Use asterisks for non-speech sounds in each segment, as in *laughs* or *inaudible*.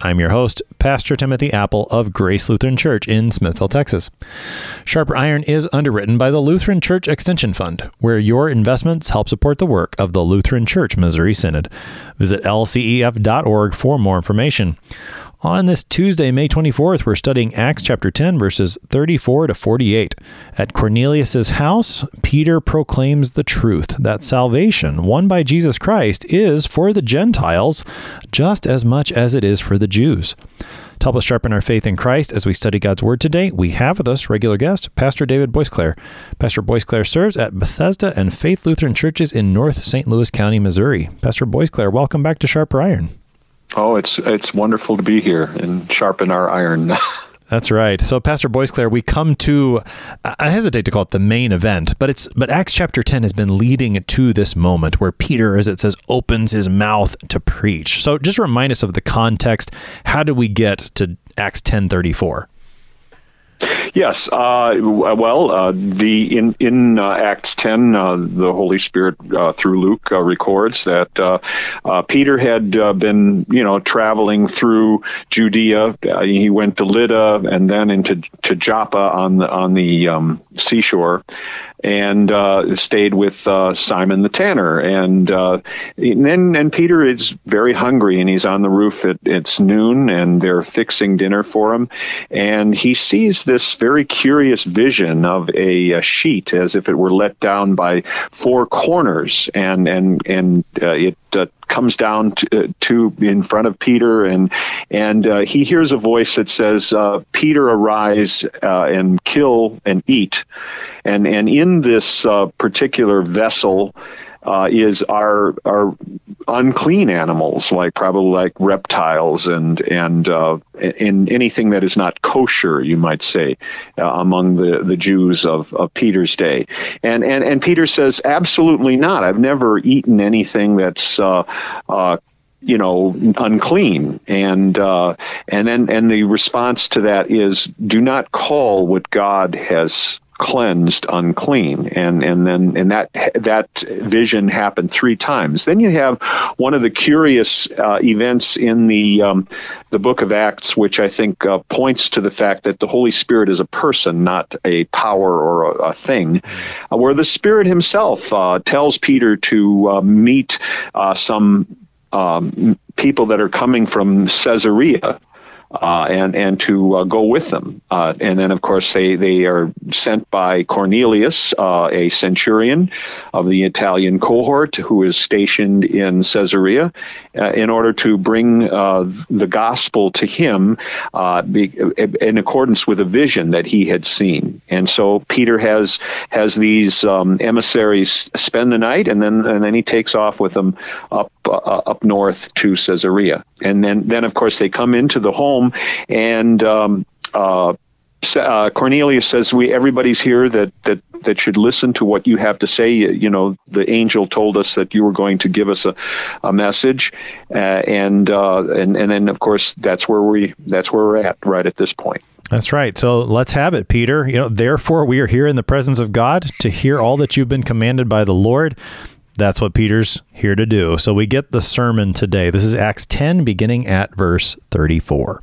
I'm your host, Pastor Timothy Appel of Grace Lutheran Church in Smithville, Texas. Sharper Iron is underwritten by the Lutheran Church Extension Fund, where your investments help support the work of the Lutheran Church Missouri Synod. Visit lcef.org for more information. On this Tuesday, May 24th, we're studying Acts chapter 10, verses 34 to 48. At Cornelius's house, Peter proclaims the truth that salvation won by Jesus Christ is for the Gentiles just as much as it is for the Jews. To help us sharpen our faith in Christ as we study God's Word today, we have with us regular guest, Pastor David Boisclair. Pastor Boisclair serves at Bethesda and Faith Lutheran Churches in North St. Louis County, Missouri. Pastor Boisclair, welcome back to Sharper Iron. Oh, it's it's wonderful to be here and sharpen our iron. *laughs* That's right. So, Pastor Boisclair, we come to I hesitate to call it the main event, but it's but Acts chapter ten has been leading to this moment where Peter, as it says, opens his mouth to preach. So, just remind us of the context. How did we get to Acts ten thirty four? Yes. Uh, well, uh, the in in uh, Acts ten, uh, the Holy Spirit uh, through Luke uh, records that Peter had been, you know, traveling through Judea. he went to Lydda and then into to Joppa on the on the um, seashore, and uh, stayed with uh, Simon the tanner. And, uh, and then and Peter is very hungry, and he's on the roof. At, it's noon, and they're fixing dinner for him. And he sees this very curious vision of a, a sheet, as if it were let down by four corners, and and and uh, it uh, comes down to, uh, to, in front of Peter, and and uh, he hears a voice that says, uh, "Peter, arise uh, and kill and eat." And and in this uh, particular vessel. Uh, is our our unclean animals like probably like reptiles and and uh, anything that is not kosher you might say uh, among the, the Jews of, of Peter's day. And and and Peter says absolutely not. I've never eaten anything that's uh, uh, you know unclean. And uh, and then and the response to that is do not call what God has cleansed unclean. And and then and that that vision happened three times. Then you have one of the curious uh, events in the um, the book of acts which i think uh, points to the fact that the holy spirit is a person not a power or a, a thing uh, where the spirit himself uh, tells peter to uh, meet uh, some um, people that are coming from caesarea uh, and and to uh, go with them. Uh, and then, of course, they they are sent by Cornelius, uh, a centurion of the Italian cohort who is stationed in Caesarea, uh, in order to bring uh, the gospel to him be, in accordance with a vision that he had seen. And so Peter has has these um, emissaries spend the night, and then and then he takes off with them up up north to Caesarea. And then then of course they come into the home home, and um, uh, uh, Cornelius says, "We everybody's here that that that should listen to what you have to say." You know, the angel told us that you were going to give us a, a message, uh, and uh, and and then of course that's where we that's where we're at right at this point. That's right. So let's have it, Peter. You know, therefore we are here in the presence of God to hear all that you've been commanded by the Lord. That's what Peter's here to do. So we get the sermon today. This is Acts 10, beginning at verse 34.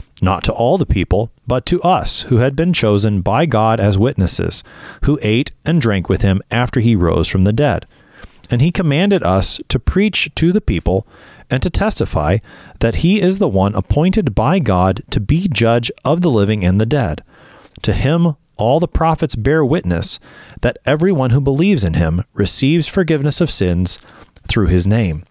not to all the people, but to us who had been chosen by God as witnesses, who ate and drank with him after he rose from the dead. And he commanded us to preach to the people and to testify that he is the one appointed by God to be judge of the living and the dead. To him all the prophets bear witness that everyone who believes in him receives forgiveness of sins through his name.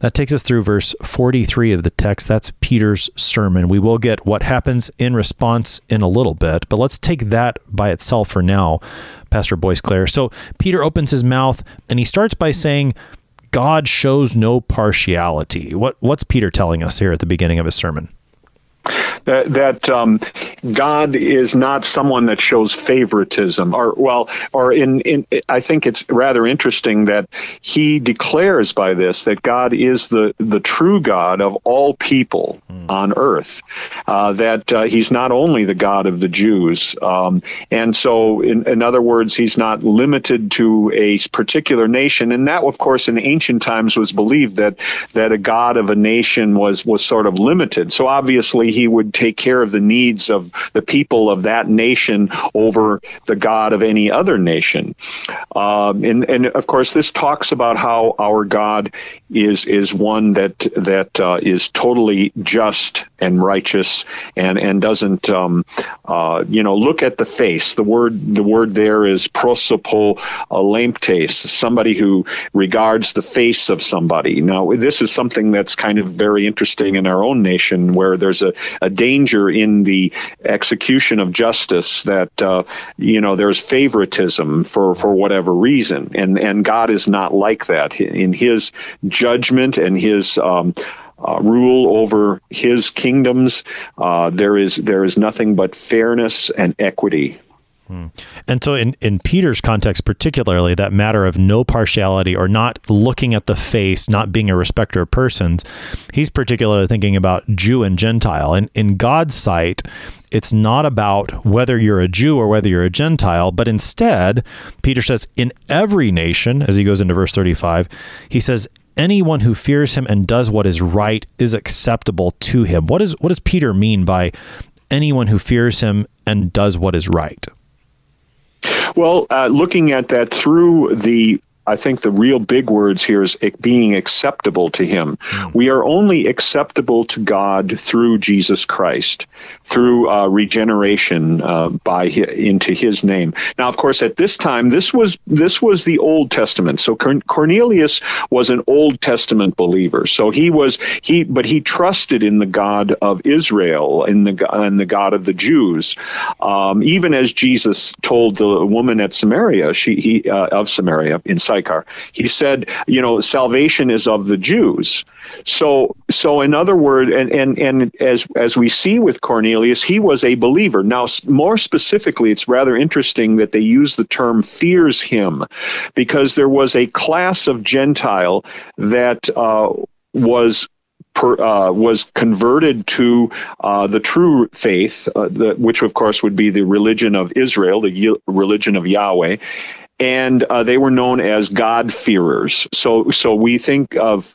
That takes us through verse 43 of the text. That's Peter's sermon. We will get what happens in response in a little bit, but let's take that by itself for now, Pastor Boisclair. So Peter opens his mouth and he starts by saying, God shows no partiality. What, what's Peter telling us here at the beginning of his sermon? That, that um, God is not someone that shows favoritism, or well, or in, in I think it's rather interesting that he declares by this that God is the the true God of all people mm. on earth. Uh, that uh, He's not only the God of the Jews, um, and so in, in other words, He's not limited to a particular nation, and that, of course, in ancient times was believed that that a God of a nation was was sort of limited. So obviously, He would take care of the needs of the people of that nation over the God of any other nation. Um, and, and of course, this talks about how our God is is one that that uh, is totally just and righteous and and doesn't um, uh, you know look at the face. The word the word there is prosopo lamptes, somebody who regards the face of somebody. Now, this is something that's kind of very interesting in our own nation, where there's a, a danger in the execution of justice that uh, you know there's favoritism for for whatever reason, and and God is not like that in His judgment and His um, uh, rule over his kingdoms. Uh, there is there is nothing but fairness and equity. And so, in, in Peter's context, particularly, that matter of no partiality or not looking at the face, not being a respecter of persons, he's particularly thinking about Jew and Gentile. And in God's sight, it's not about whether you're a Jew or whether you're a Gentile, but instead, Peter says, in every nation, as he goes into verse 35, he says, anyone who fears him and does what is right is acceptable to him. What, is, what does Peter mean by anyone who fears him and does what is right? Well, uh, looking at that through the I think the real big words here is being acceptable to Him. Mm. We are only acceptable to God through Jesus Christ, through uh, regeneration uh, by his, into His name. Now, of course, at this time, this was this was the Old Testament. So Cornelius was an Old Testament believer. So he was he, but he trusted in the God of Israel, in the in the God of the Jews. Um, even as Jesus told the woman at Samaria, she he uh, of Samaria in Sychar. He said, you know, salvation is of the Jews. So, so in other words, and, and, and as, as we see with Cornelius, he was a believer. Now, more specifically, it's rather interesting that they use the term fears him because there was a class of Gentile that uh, was Per, uh, was converted to uh, the true faith, uh, the, which of course would be the religion of Israel, the religion of Yahweh, and uh, they were known as God-fearers. So, so we think of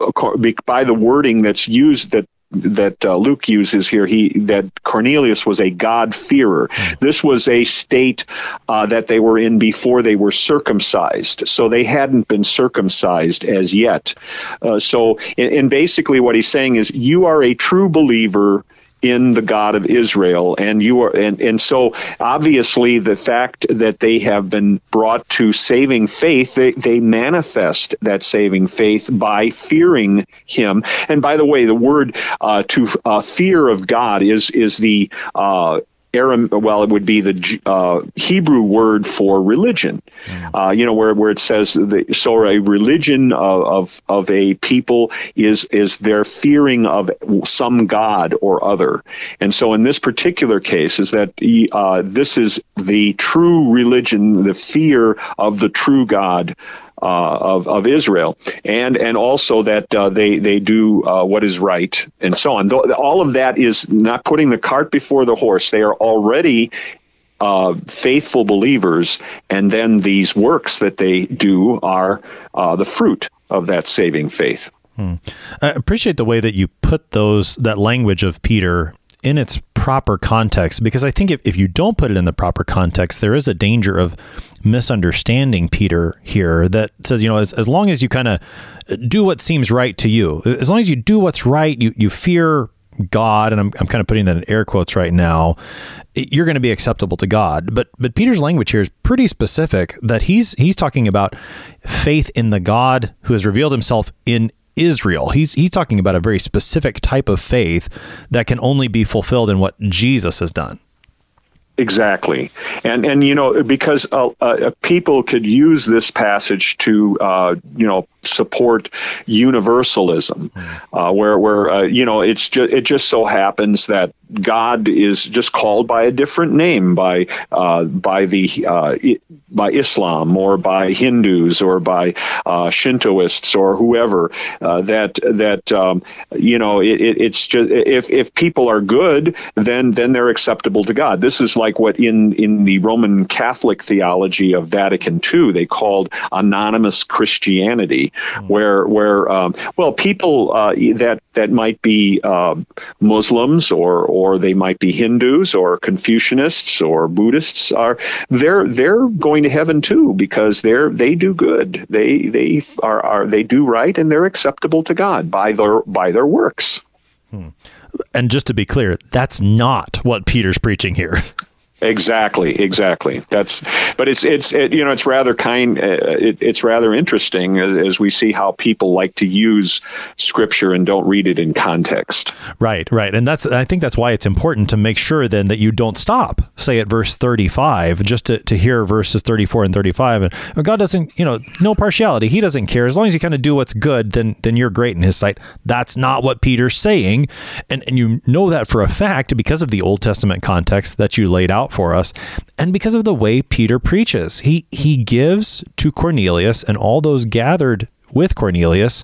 by the wording that's used that that uh, Luke uses here, he that Cornelius was a God-fearer. This was a state uh, that they were in before they were circumcised, so they hadn't been circumcised as yet. Uh, so, and, and basically, what he's saying is, you are a true believer in the God of Israel. And you are and, and so obviously the fact that they have been brought to saving faith, they, they manifest that saving faith by fearing him. And by the way, the word uh, to uh, fear of God is is the uh, Aram, well, it would be the uh, Hebrew word for religion. Mm. Uh, you know, where, where it says the, so a religion of, of, of a people is is their fearing of some god or other. And so, in this particular case, is that uh, this is the true religion, the fear of the true God uh, of, of Israel, and and also that uh, they they do uh, what is right and so on. All of that is not putting the cart before the horse. They are already uh, faithful believers, and then these works that they do are uh, the fruit of that saving faith. Hmm. I appreciate the way that you put those that language of Peter in its proper context because I think if, if you don't put it in the proper context, there is a danger of misunderstanding Peter here that says, you know, as, as long as you kind of do what seems right to you, as long as you do what's right, you, you fear God, and I'm, I'm kind of putting that in air quotes right now, you're going to be acceptable to God. But but Peter's language here is pretty specific that he's he's talking about faith in the God who has revealed himself in Israel. He's he's talking about a very specific type of faith that can only be fulfilled in what Jesus has done. Exactly, and and you know because uh, uh, people could use this passage to uh, you know support universalism, uh, where where uh, you know it's just it just so happens that God is just called by a different name by uh, by the uh, by Islam or by Hindus or by uh, Shintoists or whoever uh, that that um, you know it, it, it's just if if people are good then then they're acceptable to God. This is like what in in the Roman Catholic theology of Vatican II they called anonymous Christianity, mm-hmm. where where um, well people uh, that that might be um, Muslims or or they might be Hindus or Confucianists or Buddhists are they're they're going to heaven too because they're they do good they they are, are they do right and they're acceptable to God by their by their works. Hmm. And just to be clear, that's not what Peter's preaching here. *laughs* Exactly, exactly. That's, but it's it's it, you know it's rather kind. Uh, it, it's rather interesting as, as, we see how people like to use scripture and don't read it in context. Right, right, and that's I think that's why it's important to make sure then that you don't stop, say at verse thirty-five, just to, to hear verses thirty-four and thirty-five. And God doesn't, you know, no partiality. He doesn't care as long as you kind of do what's good. Then then you're great in His sight. That's not what Peter's saying, and and you know that for a fact because of the Old Testament context that you laid out for us and because of the way Peter preaches. He he gives to Cornelius and all those gathered with Cornelius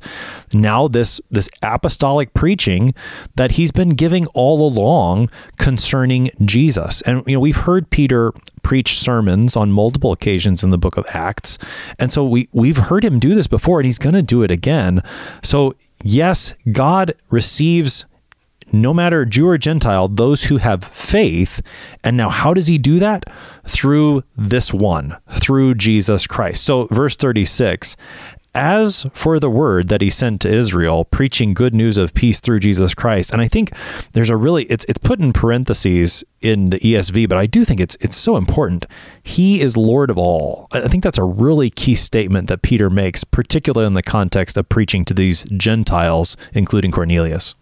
now this this apostolic preaching that he's been giving all along concerning Jesus. And you know, we've heard Peter preach sermons on multiple occasions in the book of Acts. And so we we've heard him do this before and he's going to do it again. So yes, God receives no matter Jew or Gentile, those who have faith. And now, how does he do that? Through this one, through Jesus Christ. So, verse 36 as for the word that he sent to Israel, preaching good news of peace through Jesus Christ. And I think there's a really it's it's put in parentheses in the ESV, but I do think it's it's so important. He is Lord of all. I think that's a really key statement that Peter makes, particularly in the context of preaching to these Gentiles, including Cornelius.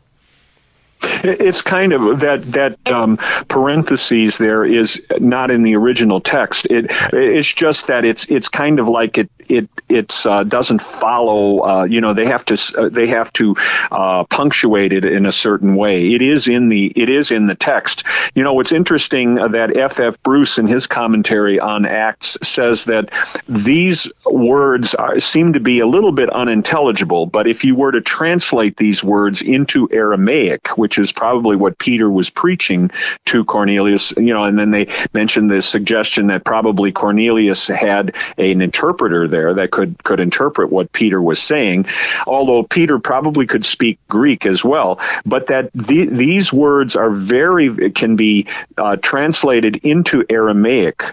It's kind of that that um, parentheses there is not in the original text. It it's just that it's it's kind of like it it it uh, doesn't follow. Uh, you know, they have to uh, they have to uh, punctuate it in a certain way. It is in the it is in the text. You know, what's interesting that F. F. Bruce in his commentary on Acts says that these words are, seem to be a little bit unintelligible. But if you were to translate these words into Aramaic, which is probably what Peter was preaching to Cornelius, you know, and then they mentioned the suggestion that probably Cornelius had an interpreter there that could could interpret what Peter was saying, although Peter probably could speak Greek as well. But that the, these words are very can be uh, translated into Aramaic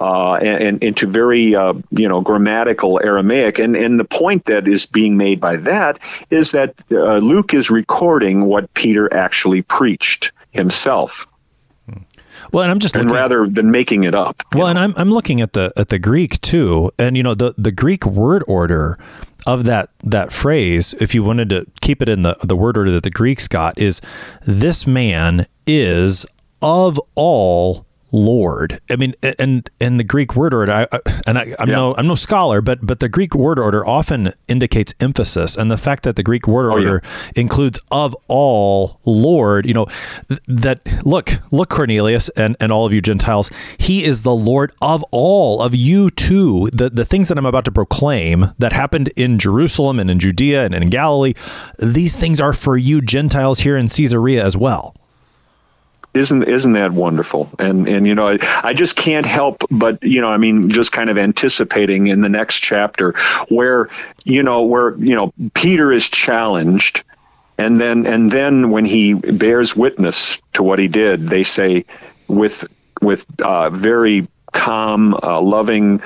uh, and, and, into very uh, you know grammatical Aramaic, and and the point that is being made by that is that uh, Luke is recording what Peter actually preached himself. Well, and I'm just and rather than making it up. Well, know? and I'm I'm looking at the at the Greek too, and you know the the Greek word order of that that phrase, if you wanted to keep it in the the word order that the Greeks got, is this man is of all Lord. I mean, and and the Greek word order, I, and I, I'm yeah. no I'm no scholar, but but the Greek word order often indicates emphasis, and the fact that the Greek word oh, order yeah. includes of all Lord, you know, that look look Cornelius and and all of you Gentiles, he is the Lord of all of you too. The the things that I'm about to proclaim that happened in Jerusalem and in Judea and in Galilee, these things are for you Gentiles here in Caesarea as well isn't isn't that wonderful? And and you know I, I just can't help but you know i mean just kind of anticipating in the next chapter where you know where you know peter is challenged and then and then when he bears witness to what he did, they say with with uh, very calm, uh, loving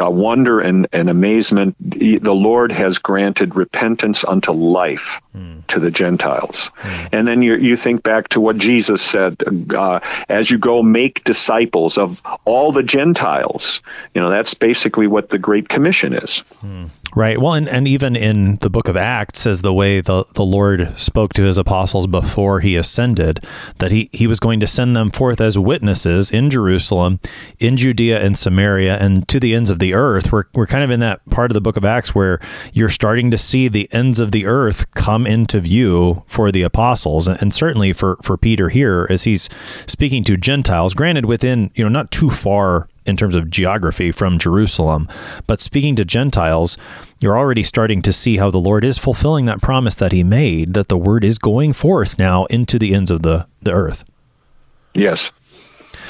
uh, wonder and, and amazement, the Lord has granted repentance unto life mm. to the Gentiles. Mm. And then you, you think back to what Jesus said uh, as you go, make disciples of all the Gentiles. You know, that's basically what the Great Commission is. Mm. Right. Well, and, and even in the book of Acts, as the way the, the Lord spoke to his apostles before he ascended, that he, he was going to send them forth as witnesses in Jerusalem, in Judea and Samaria, and to the ends of the earth. We're, we're kind of in that part of the book of Acts where you're starting to see the ends of the earth come into view for the apostles. And certainly for, for Peter here, as he's speaking to Gentiles, granted within, you know, not too far in terms of geography from Jerusalem. But speaking to Gentiles, you're already starting to see how the Lord is fulfilling that promise that he made, that the word is going forth now into the ends of the, the earth. Yes.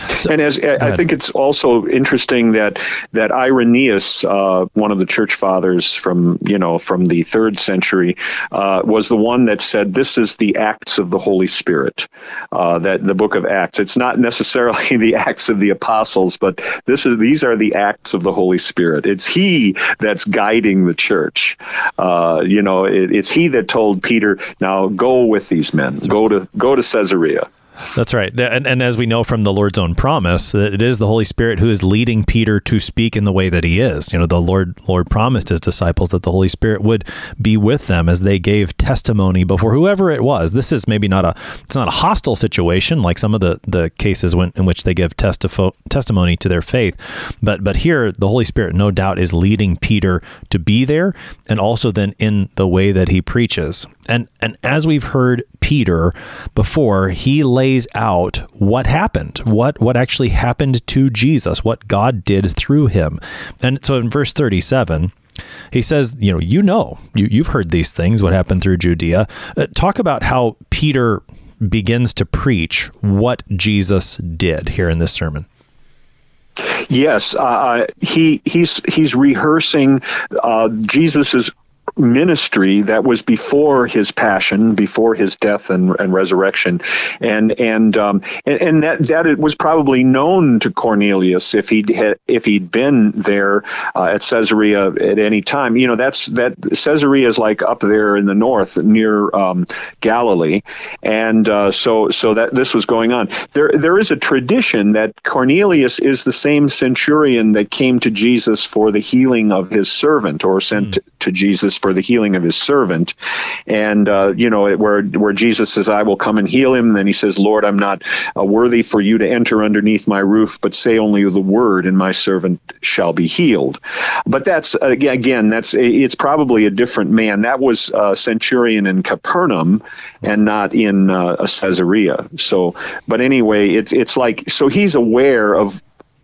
So, and as I think it's also interesting that that Irenaeus, uh, one of the church fathers from you know from the third century, uh, was the one that said this is the acts of the Holy Spirit. Uh, that the book of Acts. It's not necessarily *laughs* the acts of the apostles, but this is these are the acts of the Holy Spirit. It's He that's guiding the church. Uh, you know, it, it's He that told Peter, "Now go with these men. Go to go to Caesarea." That's right. And, and as we know from the Lord's own promise, that it is the Holy Spirit who is leading Peter to speak in the way that he is. You know, the Lord Lord promised his disciples that the Holy Spirit would be with them as they gave testimony before whoever it was. This is maybe not a it's not a hostile situation like some of the the cases when, in which they give testifo- testimony to their faith. But but here the Holy Spirit no doubt is leading Peter to be there and also then in the way that he preaches. And and as we've heard Peter before, he lays out what happened, what what actually happened to Jesus, what God did through him. And so in verse 37, he says, you know, you know, you, you've heard these things, what happened through Judea. Uh, talk about how Peter begins to preach what Jesus did here in this sermon. Yes, uh, he he's he's rehearsing uh, Jesus's ministry that was before his passion, before his death and, and resurrection, and and, um, and and that that it was probably known to Cornelius if he had if he'd been there uh, at Caesarea at any time. You know, that's that Caesarea is like up there in the north near um, Galilee, and uh, so so that this was going on. There there is a tradition that Cornelius is the same centurion that came to Jesus for the healing of his servant or sent mm. to Jesus for the healing of his servant. And, uh, you know, where, where Jesus says, I will come and heal him. And then he says, Lord, I'm not uh, worthy for you to enter underneath my roof, but say only the word, and my servant shall be healed. But that's, again, that's it's probably a different man. That was a centurion in Capernaum and not in uh, Caesarea. So, but anyway, it's, it's like, so he's aware of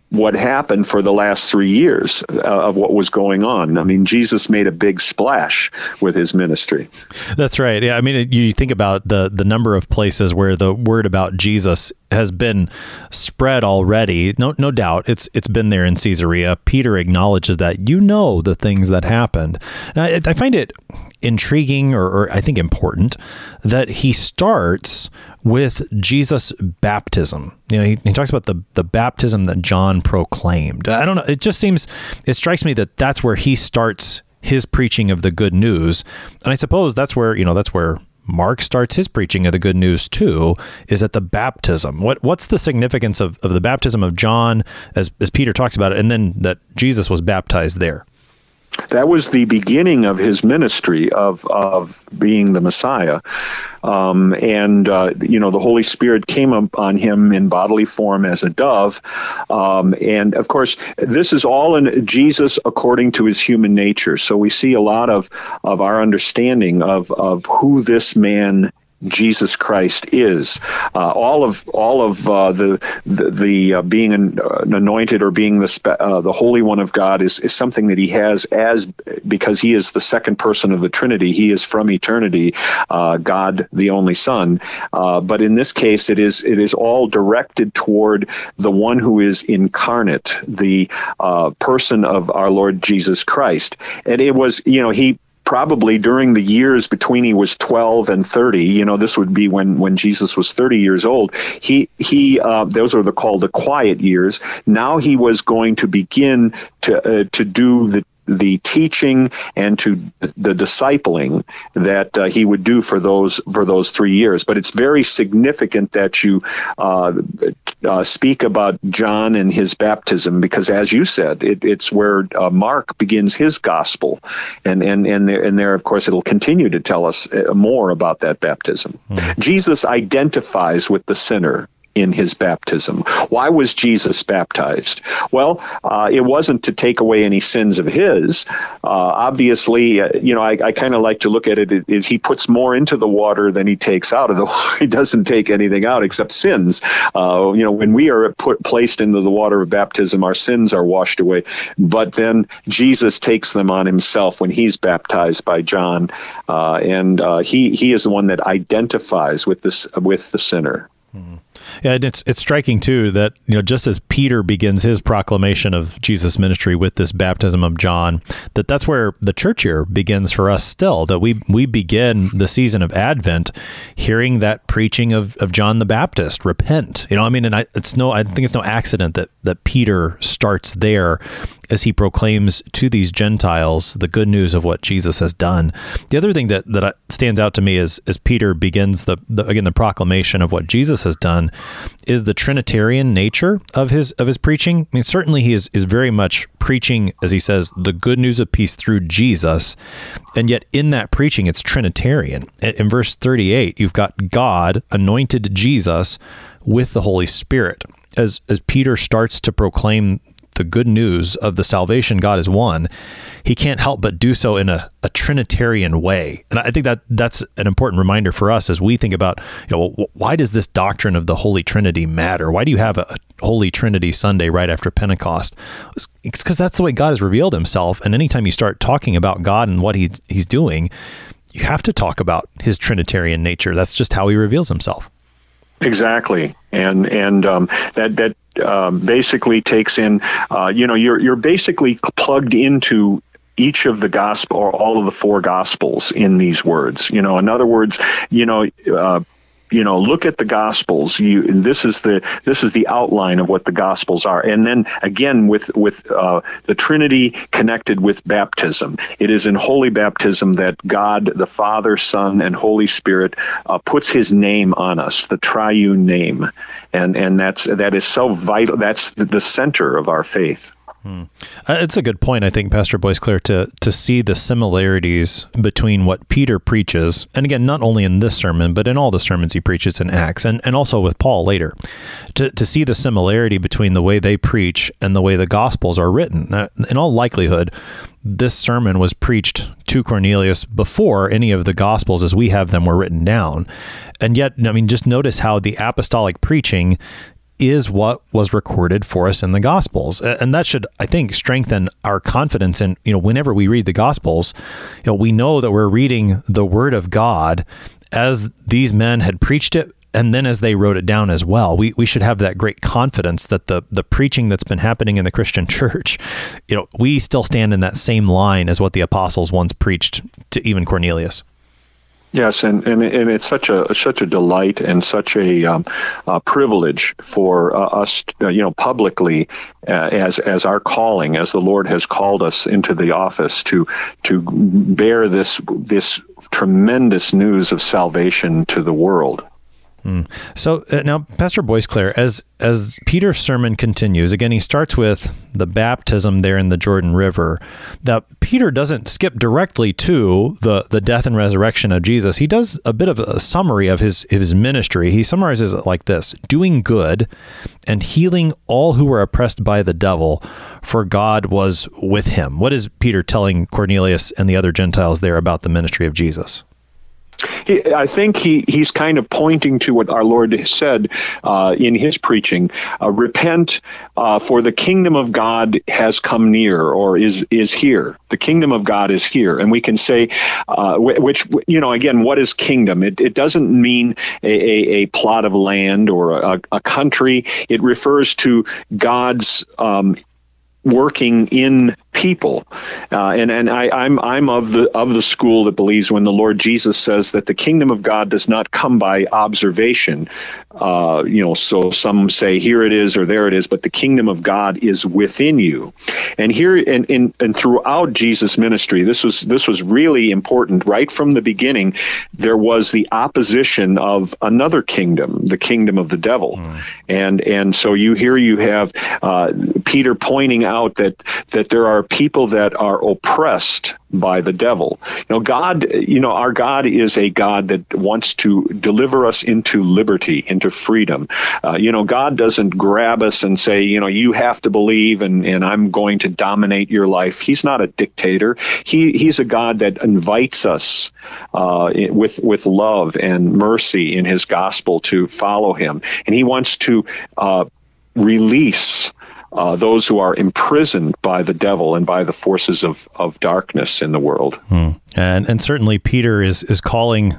what happened for the last three years uh, of what was going on. I mean, Jesus made a big splash with his ministry. That's right. Yeah, I mean, you think about the the number of places where the word about Jesus has been spread already. No, no doubt, it's it's been there in Caesarea. Peter acknowledges that you know the things that happened. I, I find it intriguing, or, or I think important, that he starts with Jesus' baptism. You know, he, he talks about the the baptism that John proclaimed. I don't know. It just seems it strikes me that that's where he starts his preaching of the good news, and I suppose that's where you know that's where Mark starts his preaching of the good news too, is at the baptism. What what's the significance of, of the baptism of John as, as Peter talks about it, and then that Jesus was baptized there? That was the beginning of his ministry of of being the Messiah, um, and uh, you know the Holy Spirit came upon him in bodily form as a dove, um, and of course this is all in Jesus according to his human nature. So we see a lot of of our understanding of of who this man Jesus Christ is. Uh, all of all of uh, the the, the uh, being an, uh, anointed or being the spe- uh, the Holy One of God is, is something that He has as because He is the second person of the Trinity. He is from eternity, uh, God the only Son. but in this case, it is it is all directed toward the one who is incarnate, the person of our Lord Jesus Christ. And it was you know He probably during the years between he was 12 and 30 you know this would be when when jesus was 30 years old he he uh, those are the called the quiet years. Now he was going to begin to uh, to do the the teaching and to the discipling that uh, he would do for those for those three years. But it's very significant that you uh, uh, speak about John and his baptism because, as you said, it, it's where uh, Mark begins his gospel, and and and there, and there, of course, it'll continue to tell us uh, more about that baptism. Mm-hmm. Jesus identifies with the sinner in his baptism. Why was Jesus baptized? Well, uh, it wasn't to take away any sins of his. Uh, obviously, uh, you know, I, I kind of like to look at it is he puts more into the water than he takes out of the *laughs* water. He doesn't take anything out except sins. Uh, you know, when we are put placed into the water of baptism, our sins are washed away. But then Jesus takes them on himself when he's baptized by John, uh, and uh, he he is the one that identifies with this with the sinner. Yeah, and it's it's striking too that you know just as Peter begins his proclamation of Jesus' ministry with this baptism of John, that that's where the church year begins for us. Still, that we we begin the season of Advent hearing that preaching of, of John the Baptist, repent. You know, I mean, and I, it's no, I think it's no accident that that Peter starts there as he proclaims to these Gentiles the good news of what Jesus has done. The other thing that, that stands out to me is as Peter begins the, the again the proclamation of what Jesus has done is the Trinitarian nature of his of his preaching. I mean, certainly he is is very much preaching, as he says, the good news of peace through Jesus, and yet in that preaching it's Trinitarian. In verse thirty eight, you've got God anointed Jesus with the Holy Spirit. As as Peter starts to proclaim the good news of the salvation God has won, he can't help but do so in a, a Trinitarian way. And I think that that's an important reminder for us as we think about, you know, why does this doctrine of the Holy Trinity matter? Why do you have a Holy Trinity Sunday right after Pentecost? It's because that's the way God has revealed himself. And anytime you start talking about God and what he, he's doing, you have to talk about his Trinitarian nature. That's just how he reveals himself. Exactly, and and um, that that um, basically takes in, uh, you know, you're you're basically plugged into each of the gospel or all of the four gospels in these words. You know, in other words, you know. Uh, you know look at the gospels you this is the this is the outline of what the gospels are and then again with with uh, the trinity connected with baptism it is in holy baptism that god the father son and holy spirit uh, puts his name on us the triune name and and that's that is so vital. That's the center of our faith. Hmm. Uh, it's a good point, I think, Pastor Boyce Boisclair, to to see the similarities between what Peter preaches, and again, not only in this sermon, but in all the sermons he preaches in Acts, and, and also with Paul later, to, to see the similarity between the way they preach and the way the Gospels are written. Uh, in all likelihood, this sermon was preached to Cornelius before any of the Gospels as we have them were written down. And yet, I mean, just notice how the apostolic preaching is what was recorded for us in the gospels. And that should i think strengthen our confidence in you know whenever we read the gospels you know we know that we're reading the word of god as these men had preached it and then as they wrote it down as well. We, we should have that great confidence that the the preaching that's been happening in the christian *laughs* church you know we still stand in that same line as what the apostles once preached to even cornelius Yes, and, and, and it's such a such a delight and such a, um, a privilege for uh, us, uh, you know, publicly uh, as as our calling, as the Lord has called us into the office to to bear this this tremendous news of salvation to the world. Mm. So uh, now, Pastor Boisclair, as as Peter's sermon continues, again he starts with the baptism there in the Jordan River. Now Peter doesn't skip directly to the the death and resurrection of Jesus. He does a bit of a summary of his his ministry. He summarizes it like this: doing good and healing all who were oppressed by the devil, for God was with him. What is Peter telling Cornelius and the other Gentiles there about the ministry of Jesus? He, I think he, he's kind of pointing to what our Lord said uh, in his preaching uh, repent, uh, for the kingdom of God has come near or is, is here. The kingdom of God is here. And we can say, uh, which, you know, again, what is kingdom? It, it doesn't mean a, a, a plot of land or a, a country, it refers to God's. Um, working in people. Uh, and and I, I'm I'm of the of the school that believes when the Lord Jesus says that the kingdom of God does not come by observation. Uh, you know, so some say here it is or there it is, but the kingdom of God is within you. And here and, and, and throughout Jesus' ministry, this was this was really important. Right from the beginning, there was the opposition of another kingdom, the kingdom of the devil. Mm. And and so you here you have uh, Peter pointing out that that there are people that are oppressed by the devil. You know, God, you know, our God is a God that wants to deliver us into liberty, into freedom. Uh, you know, God doesn't grab us and say, you know, you have to believe and, and I'm going to dominate your life. He's not a dictator. He, he's a God that invites us uh, with, with love and mercy in his gospel to follow him. And he wants to uh, release uh, those who are imprisoned by the devil and by the forces of, of darkness in the world. Hmm. And and certainly Peter is is calling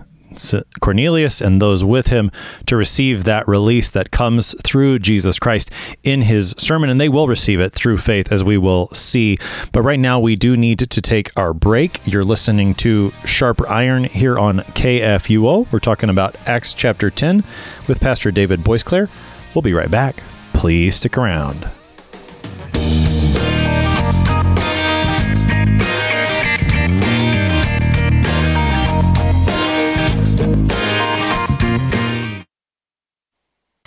Cornelius and those with him to receive that release that comes through Jesus Christ in his sermon, and they will receive it through faith, as we will see. But right now, we do need to take our break. You're listening to Sharper Iron here on KFUO. We're talking about Acts chapter 10 with Pastor David Boisclair. We'll be right back. Please stick around.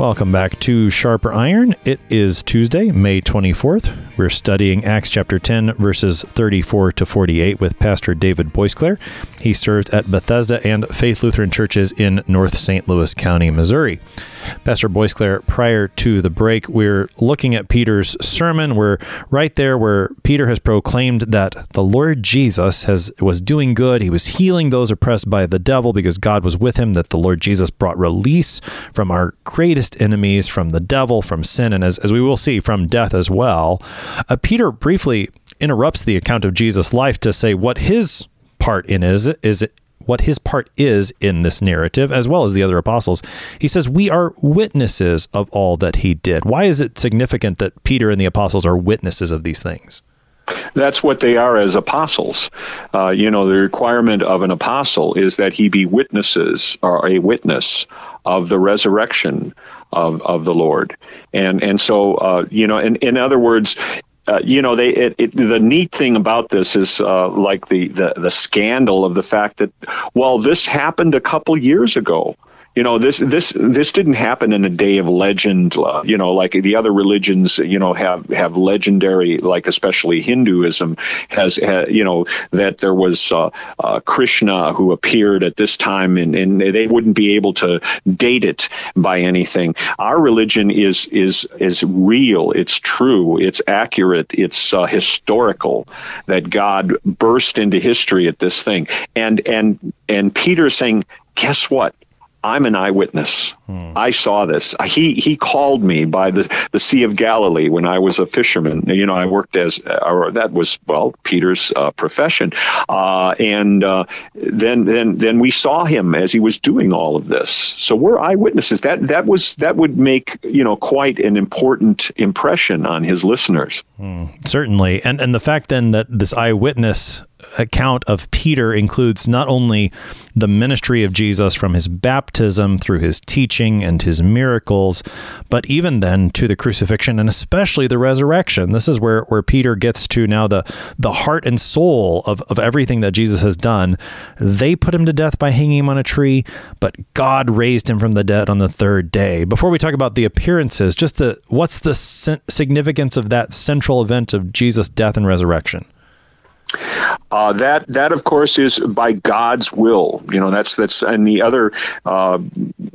Welcome back to Sharper Iron. It is Tuesday, May 24th. We're studying Acts chapter 10, verses 34 to 48 with Pastor David Boisclair. He serves at Bethesda and Faith Lutheran churches in North St. Louis County, Missouri. Pastor Boisclair, prior to the break, we're looking at Peter's sermon. We're right there where Peter has proclaimed that the Lord Jesus has was doing good. He was healing those oppressed by the devil because God was with him, that the Lord Jesus brought release from our greatest enemies, from the devil, from sin, and as, as we will see, from death as well. Uh, Peter briefly interrupts the account of Jesus' life to say what his part in is is what his part is in this narrative, as well as the other apostles. He says, We are witnesses of all that he did. Why is it significant that Peter and the apostles are witnesses of these things? That's what they are as apostles. Uh, you know, the requirement of an apostle is that he be witnesses or a witness of the resurrection of, of the Lord. And and so uh, you know, in, in other words, uh, you know, they it, it, the neat thing about this is uh, like the, the the scandal of the fact that well, this happened a couple years ago you know this this this didn't happen in a day of legend uh, you know like the other religions you know have have legendary like especially hinduism has you know that there was uh, uh, krishna who appeared at this time and, and they wouldn't be able to date it by anything. Our religion is is is real. It's true. It's accurate. It's uh, historical that god burst into history at this thing. And and and peter saying guess what I'm an eyewitness. Hmm. I saw this. He he called me by the the Sea of Galilee when I was a fisherman. You know, I worked as or that was well Peter's uh, profession, uh, and uh, then then then we saw him as he was doing all of this. So we're eyewitnesses. That that was that would make you know quite an important impression on his listeners. Hmm. Certainly, and and the fact then that this eyewitness account of Peter includes not only the ministry of Jesus from his baptism through his teaching and his miracles, but even then to the crucifixion and especially the resurrection. This is where, where Peter gets to now the, the heart and soul of, of everything that Jesus has done. They put him to death by hanging him on a tree, but God raised him from the dead on the third day. Before we talk about the appearances, just the what's the significance of that central event of Jesus' death and resurrection? Uh, that that of course is by God's will. You know that's that's in the other uh,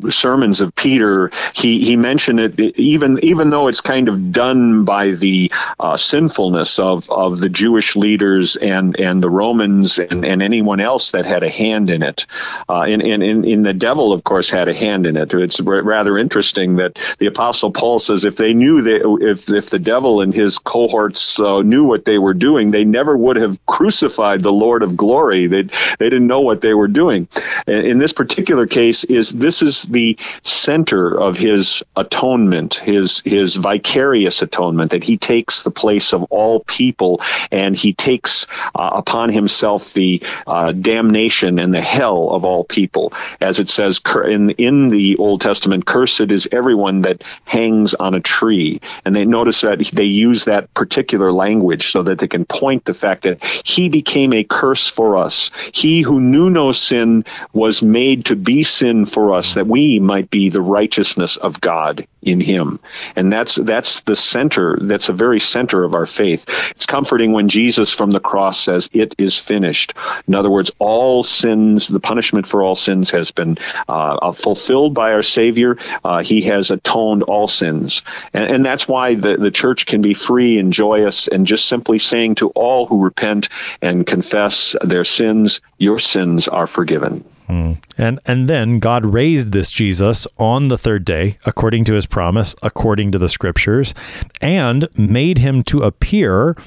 sermons of Peter. He he mentioned it even even though it's kind of done by the uh, sinfulness of, of the Jewish leaders and, and the Romans and, and anyone else that had a hand in it. Uh, and, and, and, and the devil of course had a hand in it. It's rather interesting that the Apostle Paul says if they knew that if if the devil and his cohorts uh, knew what they were doing, they never would have crucified the Lord of glory. They they didn't know what they were doing. In this particular case, is this is the center of his atonement, his his vicarious atonement that he takes the place of all people and he takes uh, upon himself the uh, damnation and the hell of all people, as it says in in the Old Testament. Cursed is everyone that hangs on a tree, and they notice that they use that particular language so that they can point the fact that he became a curse for us. He who knew no sin was made to be sin for us, that we might be the righteousness of God in him. And that's that's the center, that's the very center of our faith. It's comforting when Jesus from the cross says, It is finished. In other words, all sins, the punishment for all sins has been uh, fulfilled by our Savior. Uh, he has atoned all sins. And, and that's why the, the church can be free and joyous and just simply saying to all who repent and confess their sins, Your sins are forgiven. Mm. And and then God raised this Jesus on the third day, according to his promise, according to the scriptures, and made him to appear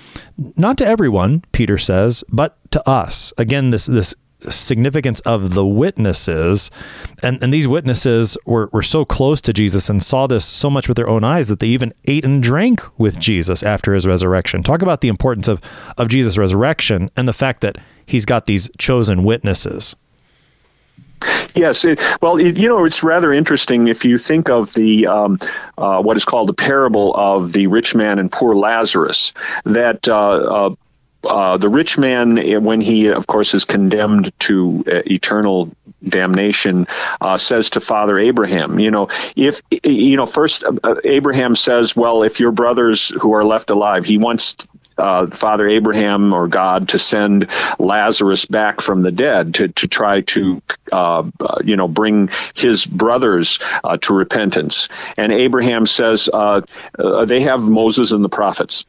not to everyone, Peter says, but to us. Again, this this significance of the witnesses and, and these witnesses were, were so close to jesus and saw this so much with their own eyes that they even ate and drank with jesus after his resurrection talk about the importance of, of jesus resurrection and the fact that he's got these chosen witnesses Yes, it, well, it, you know, it's rather interesting if you think of the um, uh, what is called the parable of the rich man and poor Lazarus. That uh, uh, uh the rich man, eh, when he, of course, is condemned to uh, eternal damnation, uh, says to Father Abraham, you know, if you know, first Abraham says, well, if your brothers who are left alive, he wants uh, Father Abraham or God to send Lazarus back from the dead to, to try to, uh, uh, you know, bring his brothers uh, to repentance. And Abraham says, uh, uh, they have Moses and the prophets.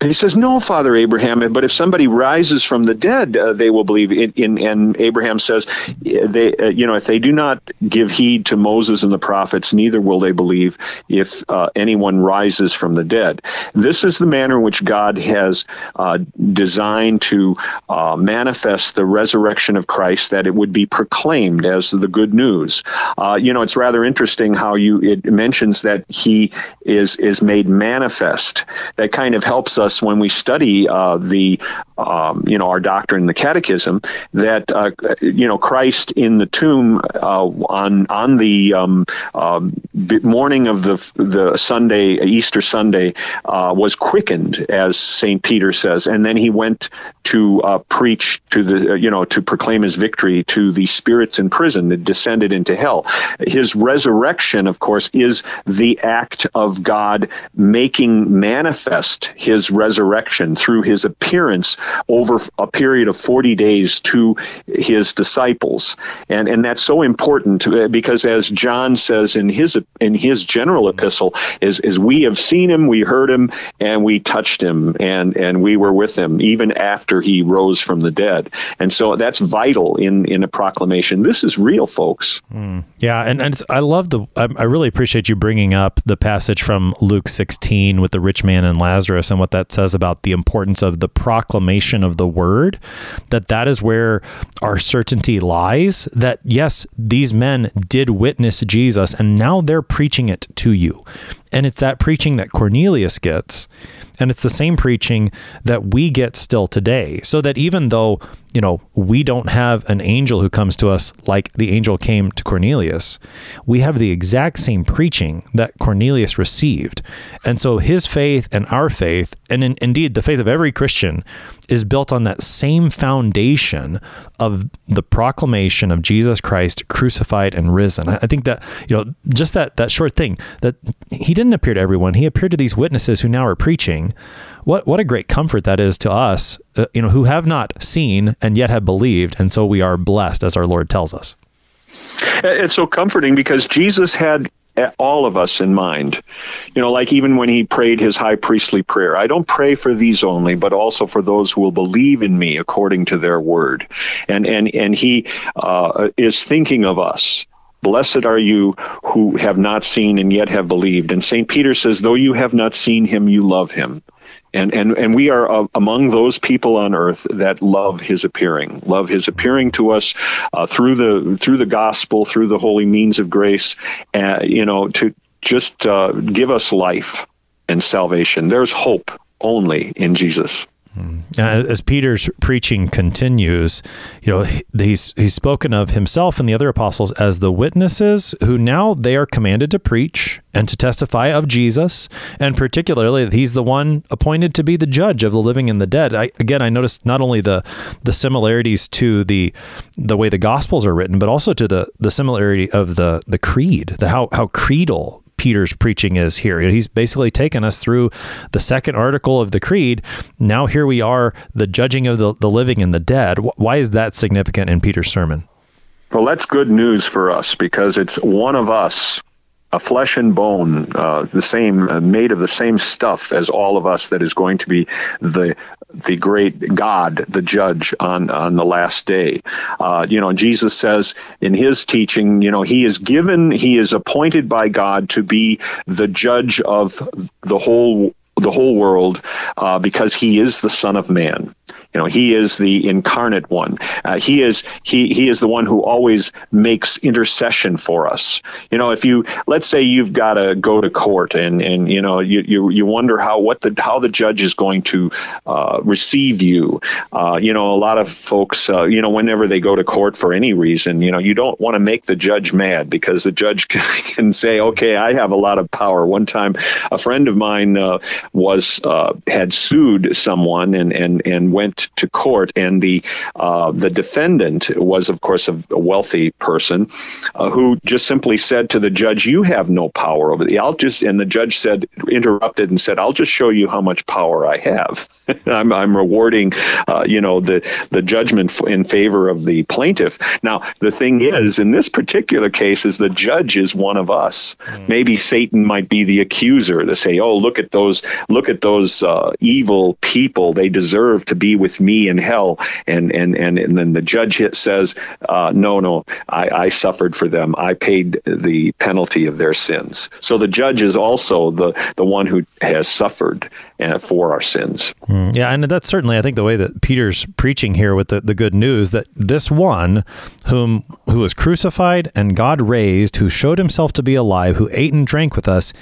He says, "No, Father Abraham. But if somebody rises from the dead, uh, they will believe." In, in, and Abraham says, "They, uh, you know, if they do not give heed to Moses and the prophets, neither will they believe if uh, anyone rises from the dead." This is the manner in which God has uh, designed to uh, manifest the resurrection of Christ, that it would be proclaimed as the good news. Uh, you know, it's rather interesting how you it mentions that He is is made manifest. That kind of helps us us when we study uh, the, um, you know, our doctrine, the Catechism, that uh, you know Christ in the tomb uh, on on the um, um morning of the the Sunday Easter Sunday uh, was quickened, as Saint Peter says, and then he went to uh, preach to the you know to proclaim his victory to the spirits in prison that descended into hell. His resurrection, of course, is the act of God making manifest his resurrection through his appearance over a period of 40 days to his disciples. And, and that's so important uh, because as John says in his, in his general epistle is, is we have seen him, we heard him, and we touched him and, and we were with him even after he rose from the dead. And so that's vital in, in a proclamation. This is real, folks. Mm. Yeah. And, and I love the, I, I really appreciate you bringing up the passage from Luke 16 with the rich man and Lazarus and what that says about the importance of the proclamation of the word, that that is where our certainty lies that yes, these men did witness Jesus and now they're preaching it to you. And it's that preaching that Cornelius gets. And it's the same preaching that we get still today. So that even though, you know, we don't have an angel who comes to us like the angel came to Cornelius, we have the exact same preaching that Cornelius received. And so his faith and our faith, and in, indeed the faith of every Christian, is built on that same foundation of the proclamation of Jesus Christ crucified and risen. I think that, you know, just that that short thing that he didn't appear to everyone. He appeared to these witnesses who now are preaching. What what a great comfort that is to us, uh, you know, who have not seen and yet have believed, and so we are blessed, as our Lord tells us. It's so comforting because Jesus had all of us in mind. You know, like even when he prayed his high priestly prayer, I don't pray for these only, but also for those who will believe in me according to their word. And and and he uh, is thinking of us. Blessed are you who have not seen and yet have believed. And St. Peter says, though you have not seen him, you love him and and and we are uh, among those people on earth that love his appearing love his appearing to us uh, through the through the gospel through the holy means of grace uh, you know to just uh, give us life and salvation. There's hope only in jesus Mm. Uh, as Peter's preaching continues, you know, he's he's spoken of himself and the other apostles as the witnesses who now they are commanded to preach and to testify of Jesus, and particularly that he's the one appointed to be the judge of the living and the dead. I, again, I noticed not only the the similarities to the the way the Gospels are written, but also to the the similarity of the the creed, the how how creedal Peter's preaching is here. He's basically taken us through the second article of the Creed. Now here we are, the judging of the, the living and the dead. Why is that significant in Peter's sermon? Well, that's good news for us because it's one of us a flesh and bone, uh, the same, uh, made of the same stuff as all of us, that is going to be the the great God, the judge on on the last day. Uh, you know, Jesus says in his teaching, you know, he is given, he is appointed by God to be the judge of the whole the whole world uh, because he is the Son of Man. You know, he is the incarnate one. Uh, he is he he is the one who always makes intercession for us. You know, if you let's say you've got to go to court and and you know you you, you wonder how what the how the judge is going to uh, receive you. Uh, you know, a lot of folks, uh, you know, whenever they go to court for any reason, you know, you don't want to make the judge mad because the judge *laughs* can say, okay, I have a lot of power. One time, a friend of mine uh, was uh, had sued someone and and and went to court, and the uh, the defendant was, of course, a, a wealthy person uh, who just simply said to the judge, "You have no power over the." I'll just and the judge said, interrupted and said, "I'll just show you how much power I have." *laughs* I'm, I'm rewarding, uh, you know, the the judgment in favor of the plaintiff. Now, the thing is, in this particular case, is the judge is one of us. Mm. Maybe Satan might be the accuser to say, "Oh, look at those, look at those uh, evil people. They deserve to be with me in hell." And and and, and then the judge says, uh, "No, no, I, I suffered for them. I paid the penalty of their sins." So the judge is also the the one who has suffered for our sins. Mm, yeah, and that's certainly I think the way that Peter's preaching here with the, the good news that this one whom who was crucified and God raised, who showed himself to be alive, who ate and drank with us,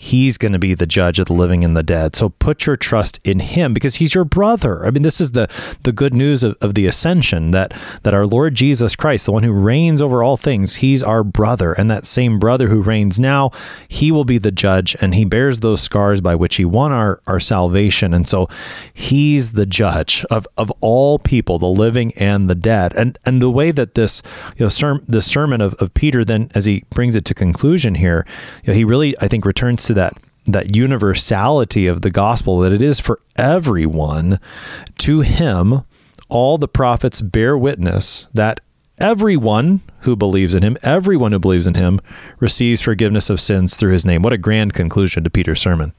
He's going to be the judge of the living and the dead. So put your trust in him because he's your brother. I mean, this is the, the good news of, of the ascension that, that our Lord Jesus Christ, the one who reigns over all things, he's our brother. And that same brother who reigns now, he will be the judge and he bears those scars by which he won our, our salvation. And so he's the judge of, of all people, the living and the dead. And and the way that this, you know, the sermon of, of Peter then, as he brings it to conclusion here, you know, he really, I think, returns to that that universality of the gospel that it is for everyone. To him all the prophets bear witness that everyone who believes in him everyone who believes in him receives forgiveness of sins through his name. What a grand conclusion to peter's sermon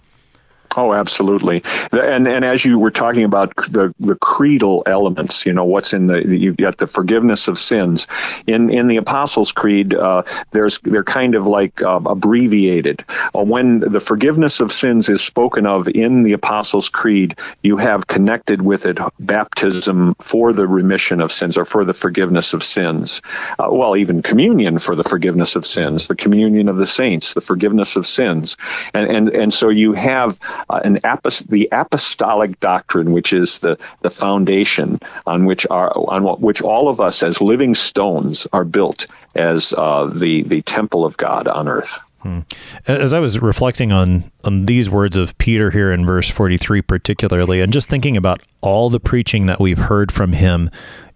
Oh, absolutely. And and as you were talking about the the creedal elements, you know, what's in the you've got the forgiveness of sins in in the Apostles' Creed. Uh, there's they're kind of like uh, abbreviated. Uh, when the forgiveness of sins is spoken of in the Apostles' Creed, you have connected with it baptism for the remission of sins or for the forgiveness of sins. Uh, well, even communion for the forgiveness of sins, the communion of the saints, the forgiveness of sins, and and and so you have uh, an apost- the apostolic doctrine, which is the, the foundation on which our on what, which all of us as living stones are built as uh, the the temple of God on earth. Hmm. As I was reflecting on on these words of Peter here in verse 43 particularly and just thinking about all the preaching that we've heard from him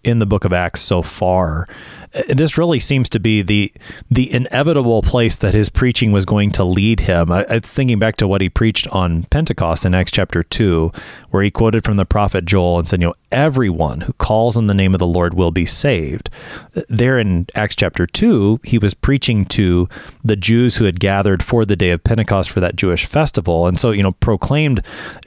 in the book of Acts so far. Uh, this really seems to be the the inevitable place that his preaching was going to lead him. I, it's thinking back to what he preached on Pentecost in Acts chapter two, where he quoted from the prophet Joel and said, "You know, everyone who calls on the name of the Lord will be saved." There in Acts chapter two, he was preaching to the Jews who had gathered for the day of Pentecost for that Jewish festival, and so you know proclaimed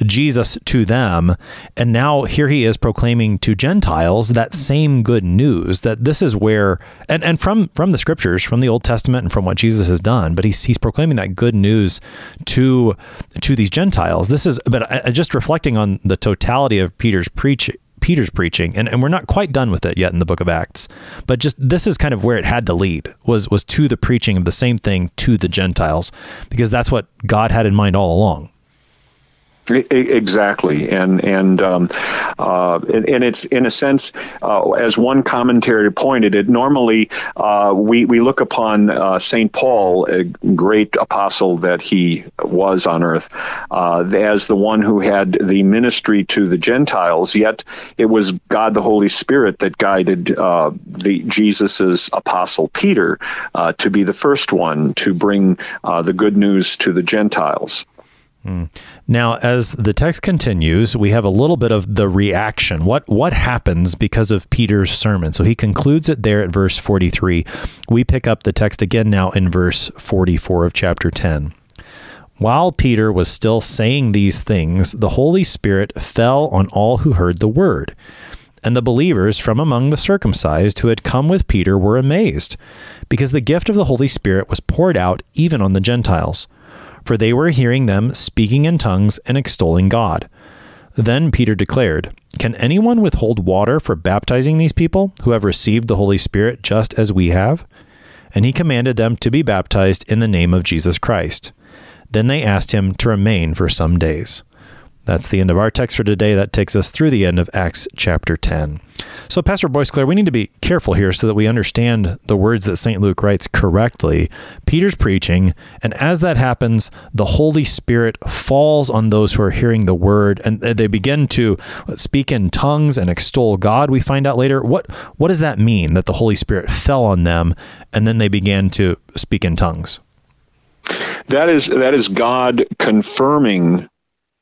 Jesus to them, and now here he is proclaiming to Gentiles that same good news that this is where and and from from the scriptures from the Old Testament and from what Jesus has done but he's he's proclaiming that good news to to these Gentiles. This is but I, just reflecting on the totality of Peter's preach Peter's preaching and, and we're not quite done with it yet in the book of Acts but just this is kind of where it had to lead was was to the preaching of the same thing to the Gentiles because that's what God had in mind all along Exactly, and and um, uh, and, and, it's in a sense, uh, as one commentary pointed it. Normally, uh, we we look upon uh, Saint Paul, a great apostle that he was on earth, uh, as the one who had the ministry to the Gentiles. Yet it was God the Holy Spirit that guided uh, the Jesus's apostle Peter to be the first one to bring the good news to the Gentiles. Now, as the text continues, we have a little bit of the reaction. What what happens because of Peter's sermon? So he concludes it there at verse 43. We pick up the text again now in verse 44 of chapter 10. While Peter was still saying these things, the Holy Spirit fell on all who heard the word. And the believers from among the circumcised who had come with Peter were amazed, because the gift of the Holy Spirit was poured out even on the Gentiles for they were hearing them speaking in tongues and extolling God. Then Peter declared, Can anyone withhold water for baptizing these people who have received the Holy Spirit just as we have? And he commanded them to be baptized in the name of Jesus Christ. Then they asked him to remain for some days. That's the end of our text for today. That takes us through the end of Acts chapter 10. So, Pastor Boisclair, we need to be careful here so that we understand the words that St. Luke writes correctly. Peter's preaching, and as that happens, the Holy Spirit falls on those who are hearing the word, and they begin to speak in tongues and extol God. We find out later what what does that mean that the Holy Spirit fell on them, and then they began to speak in tongues. That is that is God confirming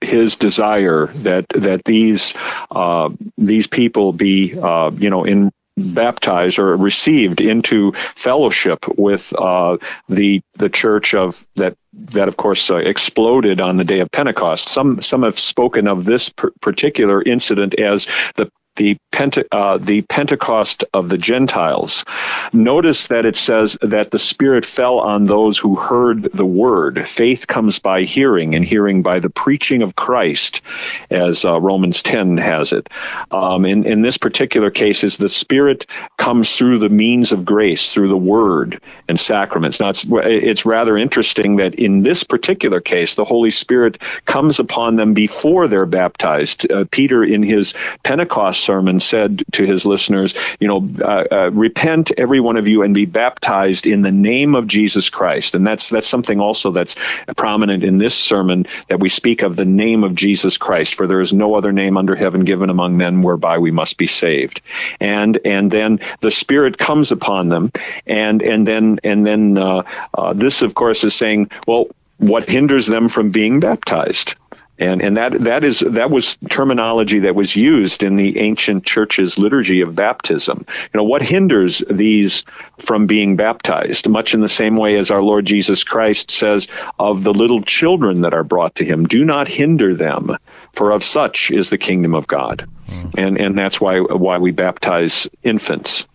his desire that that these uh, these people be uh, you know in baptized or received into fellowship with uh, the the church of that that of course uh, exploded on the day of Pentecost. Some some have spoken of this particular incident as the the, Pente- uh, the Pentecost of the Gentiles. Notice that it says that the Spirit fell on those who heard the word. Faith comes by hearing, and hearing by the preaching of Christ, as uh, Romans 10 has it. Um, in, in this particular case, is the Spirit comes through the means of grace, through the word and sacraments. Now, it's, it's rather interesting that in this particular case, the Holy Spirit comes upon them before they're baptized. Uh, Peter, in his Pentecost sermon said to his listeners, you know, uh, uh, repent every one of you and be baptized in the name of Jesus Christ. And that's that's something also that's prominent in this sermon that we speak of the name of Jesus Christ, for there is no other name under heaven given among men whereby we must be saved. And and then the Spirit comes upon them, and and then and then uh, uh this, of course, is saying, well, what hinders them from being baptized? And, and that, that, is, that was terminology that was used in the ancient church's liturgy of baptism. You know, what hinders these from being baptized? Much in the same way as our Lord Jesus Christ says of the little children that are brought to him, do not hinder them, for of such is the kingdom of God. Mm. And, and that's why, why we baptize infants.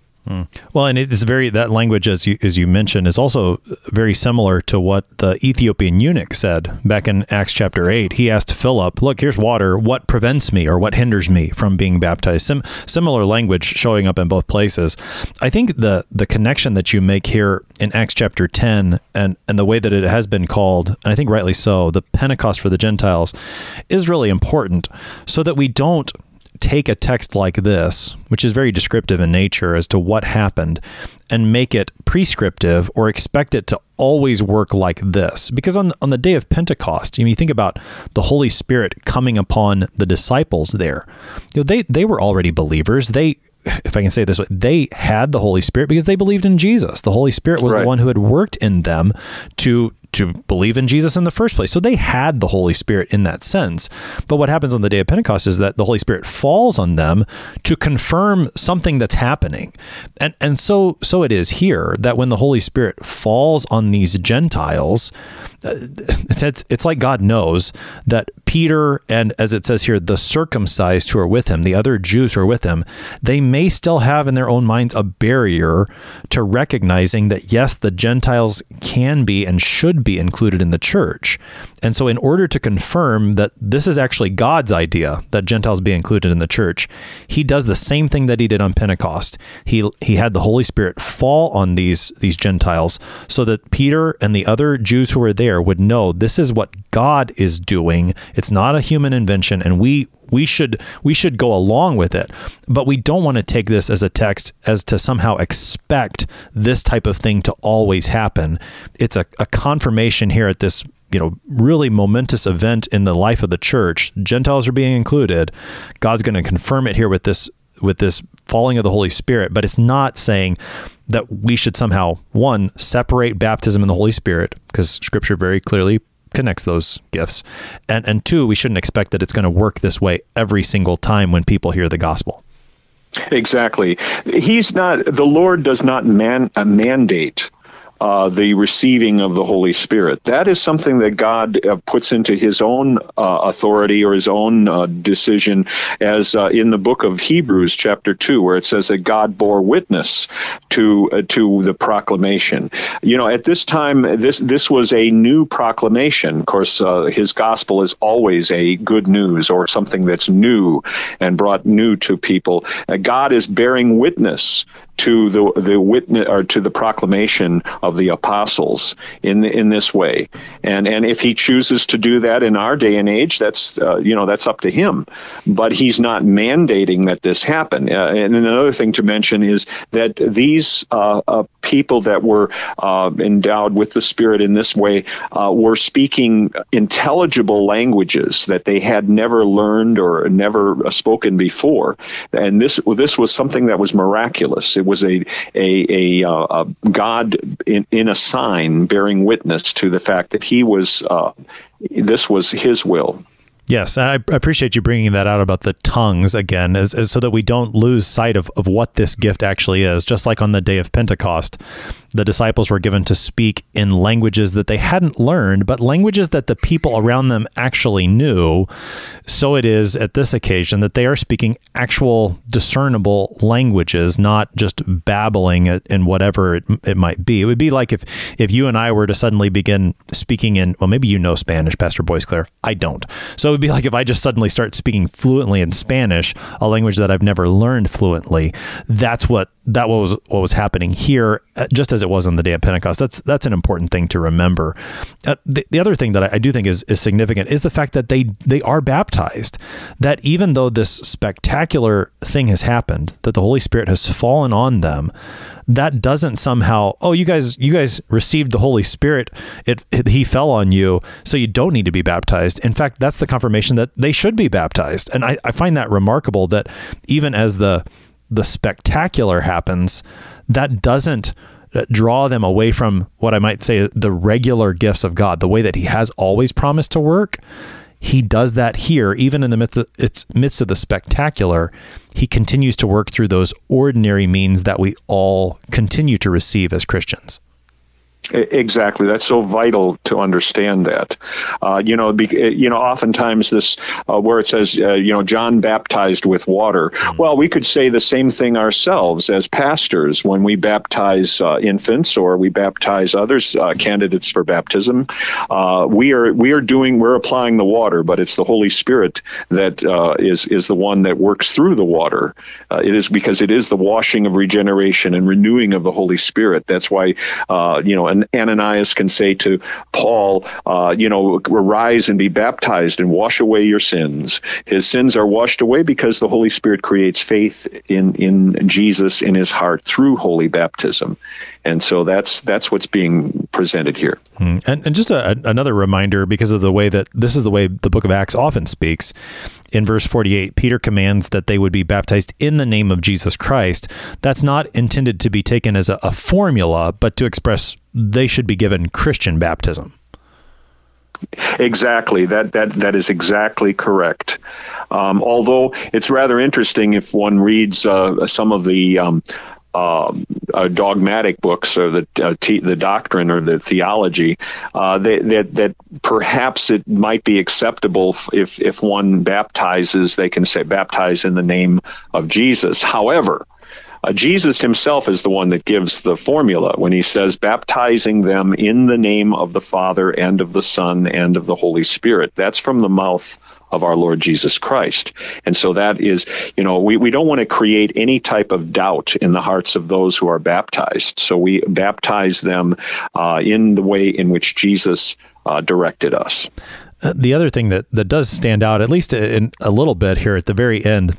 Well, and it's very that language, as you as you mentioned, is also very similar to what the Ethiopian eunuch said back in Acts chapter eight. He asked Philip, "Look, here's water. What prevents me, or what hinders me from being baptized?" Sim- similar language showing up in both places. I think the the connection that you make here in Acts chapter ten and and the way that it has been called, and I think rightly so, the Pentecost for the Gentiles, is really important, so that we don't take a text like this, which is very descriptive in nature as to what happened, and make it prescriptive or expect it to always work like this. Because on, on the day of Pentecost, you, know, you think about the Holy Spirit coming upon the disciples there. You know, they, they were already believers. They if I can say it this way, they had the Holy Spirit because they believed in Jesus. The Holy Spirit was right. the one who had worked in them to to believe in Jesus in the first place. So they had the Holy Spirit in that sense. But what happens on the day of Pentecost is that the Holy Spirit falls on them to confirm something that's happening. And and so so it is here that when the Holy Spirit falls on these Gentiles, uh, it's, it's, it's like God knows that Peter and as it says here the circumcised who are with him, the other Jews who are with him, they may still have in their own minds a barrier to recognizing that yes, the Gentiles can be and should be included in the church. And so, in order to confirm that this is actually God's idea that Gentiles be included in the church, he does the same thing that he did on Pentecost. He he had the Holy Spirit fall on these these Gentiles so that Peter and the other Jews who were there would know this is what God is doing. It's not a human invention, and we we should we should go along with it but we don't want to take this as a text as to somehow expect this type of thing to always happen it's a, a confirmation here at this you know really momentous event in the life of the church gentiles are being included god's going to confirm it here with this with this falling of the holy spirit but it's not saying that we should somehow one separate baptism and the holy spirit because scripture very clearly connects those gifts. And and two, we shouldn't expect that it's going to work this way every single time when people hear the gospel. Exactly. He's not the Lord does not man, uh, mandate uh, the receiving of the Holy Spirit. That is something that God uh, puts into His own uh, authority or His own uh, decision, as uh, in the book of Hebrews, chapter two, where it says that God bore witness to uh, to the proclamation. You know, at this time, this this was a new proclamation. Of course, His gospel is always a good news or something that's new and brought new to people. God is bearing witness to the the witness or to the proclamation of the apostles in in this way. And and if he chooses to do that in our day and age, that's uh, you know that's up to him. But he's not mandating that this happen. Uh, and another thing to mention is that these uh, uh people that were uh, endowed with the Spirit in this way uh, were speaking intelligible languages that they had never learned or never spoken before. And this this was something that was miraculous. It was a a, a, uh, a God in, in a sign bearing witness to the fact that he was uh, this was his will. Yes, I appreciate you bringing that out about the tongues again, as, as, so that we don't lose sight of, of what this gift actually is. Just like on the day of Pentecost, the disciples were given to speak in languages that they hadn't learned, but languages that the people around them actually knew. So it is at this occasion that they are speaking actual discernible languages, not just babbling in whatever it, it might be. It would be like if, if you and I were to suddenly begin speaking in, well, maybe you know Spanish, Pastor Boisclair. I don't. So would be like if I just suddenly start speaking fluently in Spanish, a language that I've never learned fluently. That's what that was what was happening here, uh, just as it was on the day of Pentecost. That's that's an important thing to remember. Uh, the, the other thing that I, I, do think is is significant is the fact that they they are baptized. That even though this spectacular thing has happened, that the Holy Spirit has fallen on them, that doesn't somehow oh you guys you guys received the Holy Spirit. It, it he fell on you, so you don't need to be baptized. In fact, that's the confirmation that they should be baptized, and I, I find that remarkable. That even as the the spectacular happens, that doesn't uh, draw them away from what I might say the regular gifts of God, the way that He has always promised to work. He does that here, even in the midst of, its midst of the spectacular. He continues to work through those ordinary means that we all continue to receive as Christians. Exactly. That's so vital to understand that. Uh, you know, be, you know, oftentimes this uh, where it says, uh, you know, John baptized with water. Mm-hmm. Well, we could say the same thing ourselves as pastors when we baptize uh, infants or we baptize others uh, candidates for baptism. Uh, we are we are doing we're applying the water, but it's the Holy Spirit that is is the one that works through the water. it is because it is the washing of regeneration and renewing of the Holy Spirit. That's why you know and Ananias can say to Paul, uh, you know, arise and be baptized and wash away your sins. His sins are washed away because the Holy Spirit creates faith in in Jesus in his heart through holy baptism and so that's that's what's being presented here. Hmm. And, and just a, another reminder, because of the way that this is the way the Book of Acts often speaks, in verse 48, Peter commands that they would be baptized in the name of Jesus Christ. That's not intended to be taken as a, a formula, but to express they should be given Christian baptism. Exactly. That that that is exactly correct. Um, although it's rather interesting if one reads uh, some of the um, uh, uh, dogmatic books or the uh, te- the doctrine or the theology uh, that, that that perhaps it might be acceptable if if one baptizes they can say baptize in the name of Jesus. However, uh, Jesus himself is the one that gives the formula when he says, baptizing them in the name of the Father and of the Son and of the Holy Spirit. That's from the mouth of our Lord Jesus Christ. And so that is, you know, we, we don't want to create any type of doubt in the hearts of those who are baptized. So we baptize them uh, in the way in which Jesus uh, directed us. Uh, the other thing that, that does stand out, at least in a little bit here at the very end,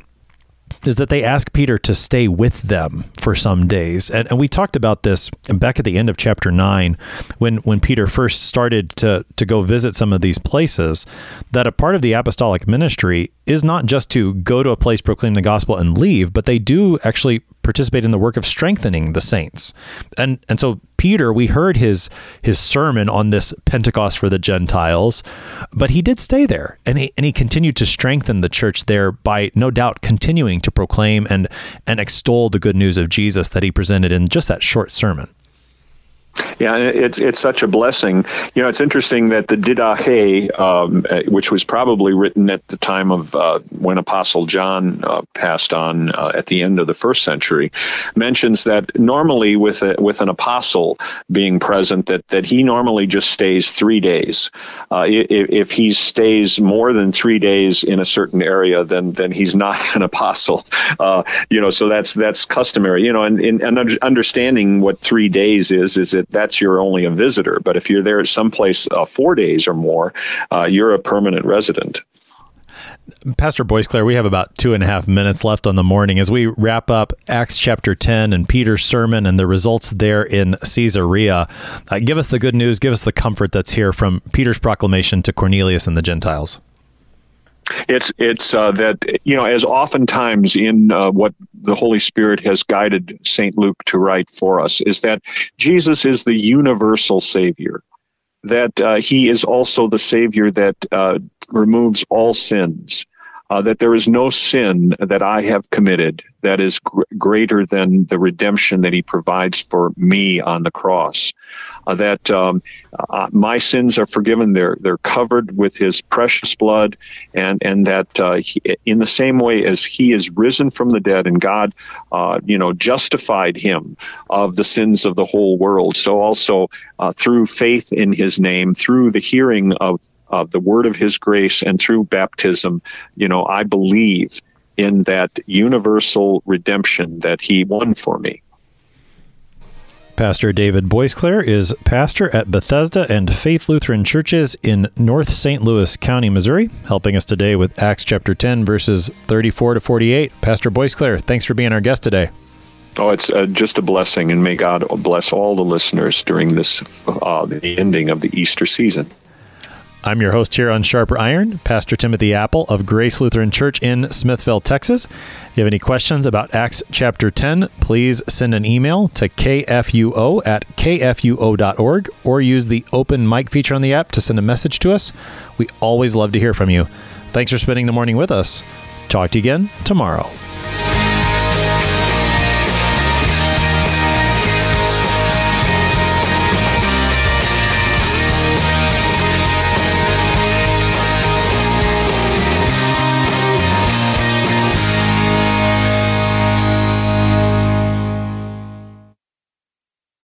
is that they ask Peter to stay with them for some days. And, and we talked about this back at the end of chapter 9 when, when Peter first started to, to go visit some of these places, that a part of the apostolic ministry is not just to go to a place, proclaim the gospel, and leave, but they do actually participate in the work of strengthening the saints. And and so Peter, we heard his his sermon on this Pentecost for the Gentiles, but he did stay there and he and he continued to strengthen the church there by no doubt continuing to proclaim and and extol the good news of Jesus that he presented in just that short sermon. Yeah, it's it's such a blessing. You know, it's interesting that the Didache, um, uh, which was probably written at the time of uh, when Apostle John uh, passed on uh, at the end of the first century, mentions that normally with a, with an apostle being present, that that he normally just stays three days. Uh, if, if he stays more than three days in a certain area, then then he's not *laughs* an apostle. Uh, you know, so that's that's customary. You know, and, and understanding what three days is is that that's you're only a visitor. But if you're there at some place uh, four days or more, uh, you're a permanent resident. Pastor Boisclair, we have about two and a half minutes left on the morning as we wrap up Acts chapter 10 and Peter's sermon and the results there in Caesarea. Uh, give us the good news, give us the comfort that's here from Peter's proclamation to Cornelius and the Gentiles. It's it's uh, that you know as oftentimes in uh, what the Holy Spirit has guided Saint Luke to write for us is that Jesus is the universal Savior, that uh, He is also the Savior that uh, removes all sins. Uh, that there is no sin that I have committed that is gr- greater than the redemption that He provides for me on the cross uh, that um, uh, my sins are forgiven. They're they're covered with His precious blood, and and that uh, he, in the same way as He is risen from the dead, and God, uh, you know, justified Him of the sins of the whole world. So also uh, through faith in His name, through the hearing of of the word of His grace, and through baptism, you know, I believe in that universal redemption that He won for me. Pastor David Boisclair is pastor at Bethesda and Faith Lutheran Churches in North St. Louis County, Missouri, helping us today with Acts chapter 10, verses 34 to 48. Pastor Boisclair, thanks for being our guest today. Oh, it's uh, just a blessing, and may God bless all the listeners during this, uh, the ending of the Easter season. I'm your host here on Sharper Iron, Pastor Timothy Appel of Grace Lutheran Church in Smithville, Texas. If you have any questions about Acts chapter 10, please send an email to kfuo at kfuo.org or use the open mic feature on the app to send a message to us. We always love to hear from you. Thanks for spending the morning with us. Talk to you again tomorrow.